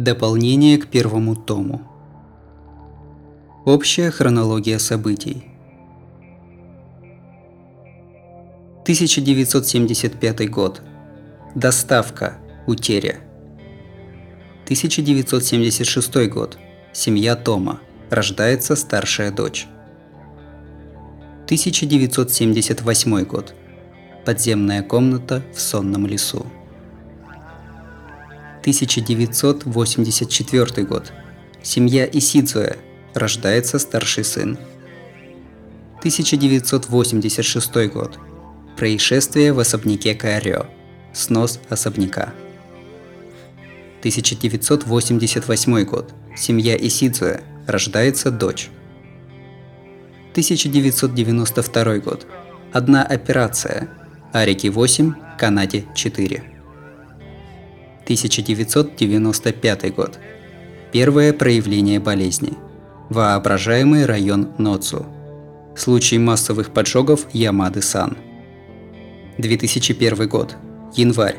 Дополнение к первому тому. Общая хронология событий. 1975 год. Доставка. Утеря. 1976 год. Семья Тома. Рождается старшая дочь. 1978 год. Подземная комната в сонном лесу. 1984 год. Семья Исидзуэ. Рождается старший сын. 1986 год. Происшествие в особняке Кайрё. Снос особняка. 1988 год. Семья Исидзуэ. Рождается дочь. 1992 год. Одна операция. Арики 8, Канаде 4. 1995 год. Первое проявление болезни. Воображаемый район Ноцу. Случай массовых поджогов Ямады-сан. 2001 год. Январь.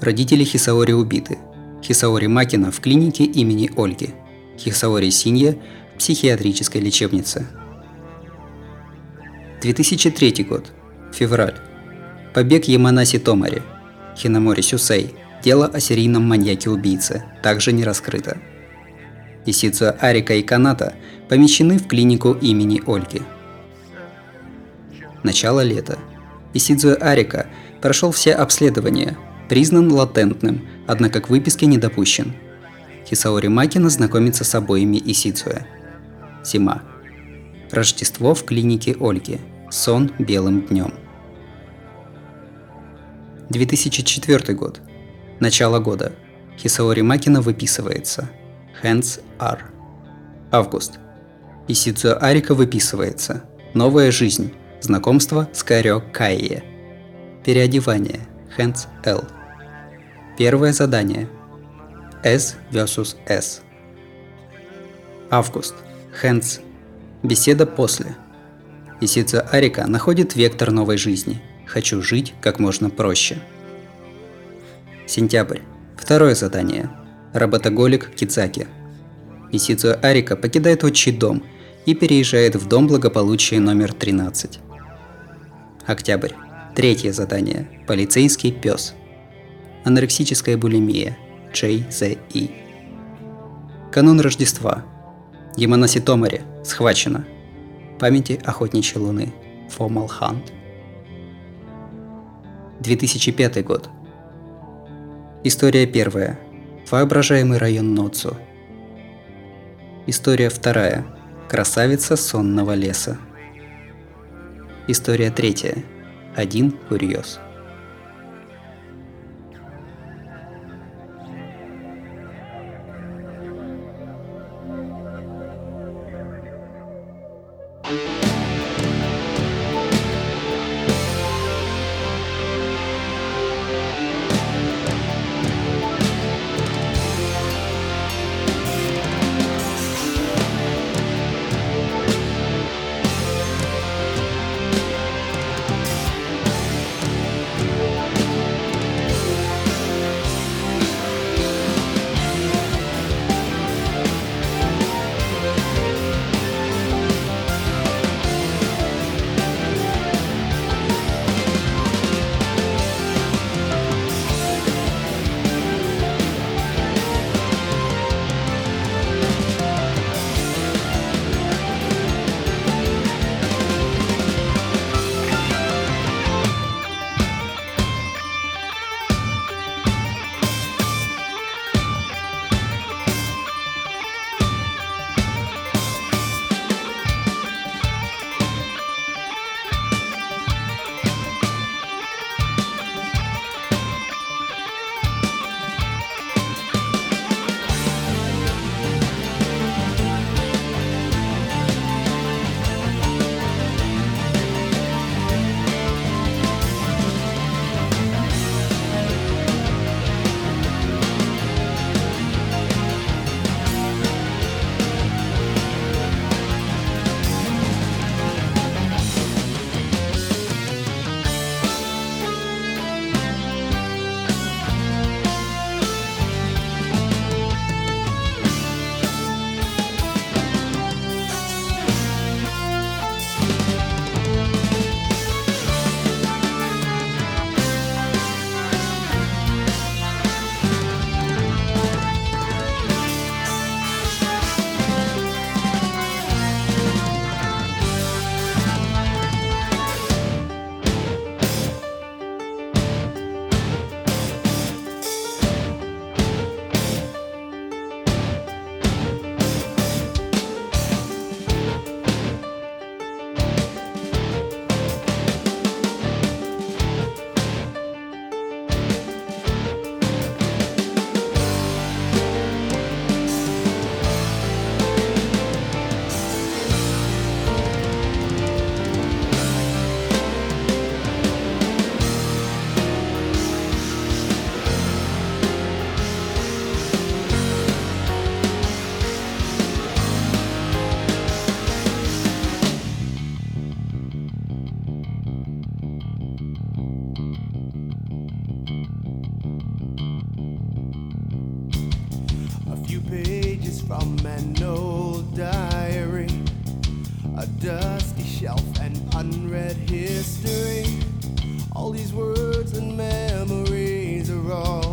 Родители Хисаори убиты. Хисаори Макина в клинике имени Ольги. Хисаори Синья в психиатрической лечебнице. 2003 год. Февраль. Побег Яманаси Томари. Хинамори Сюсей – Дело о серийном маньяке-убийце также не раскрыто. Исидзуа Арика и Каната помещены в клинику имени Ольги. Начало лета. Исидзуа Арика прошел все обследования, признан латентным, однако к выписке не допущен. Хисаори Макина знакомится с обоими Исидзуэ. Зима. Рождество в клинике Ольги. Сон белым днем. 2004 год. Начало года. Хисаори Макина выписывается. Hands R. Август. Исидзуо Арика выписывается. Новая жизнь. Знакомство с Карё Кайе. Переодевание. Hands L. Первое задание. S vs S. Август. Hands. Беседа после. Исидзуо Арика находит вектор новой жизни. Хочу жить как можно проще. Сентябрь. Второе задание. Работоголик Кицаки. Исидзуо Арика покидает отчий дом и переезжает в дом благополучия номер 13. Октябрь. Третье задание. Полицейский пес. Анорексическая булимия. JZE. Канун Рождества. Яманаси Томари. Схвачено. Памяти охотничьей луны. Formal Hunt. 2005 год. История первая. Воображаемый район Ноцу. История вторая. Красавица сонного леса. История третья. Один курьез. dusty shelf and unread history. All these words and memories are all.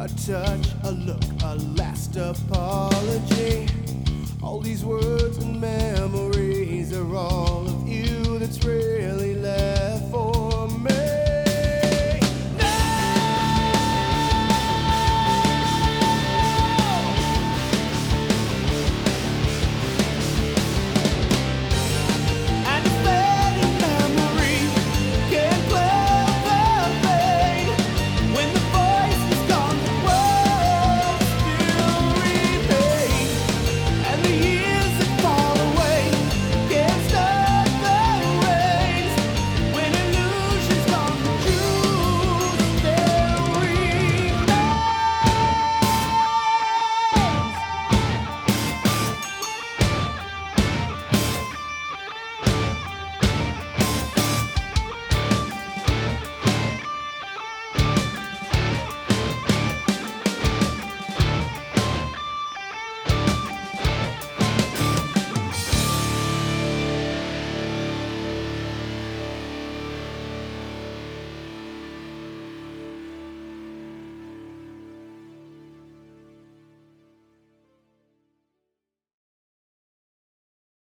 a touch, a look, a last apology. All these words and memories are all of you that's really left for.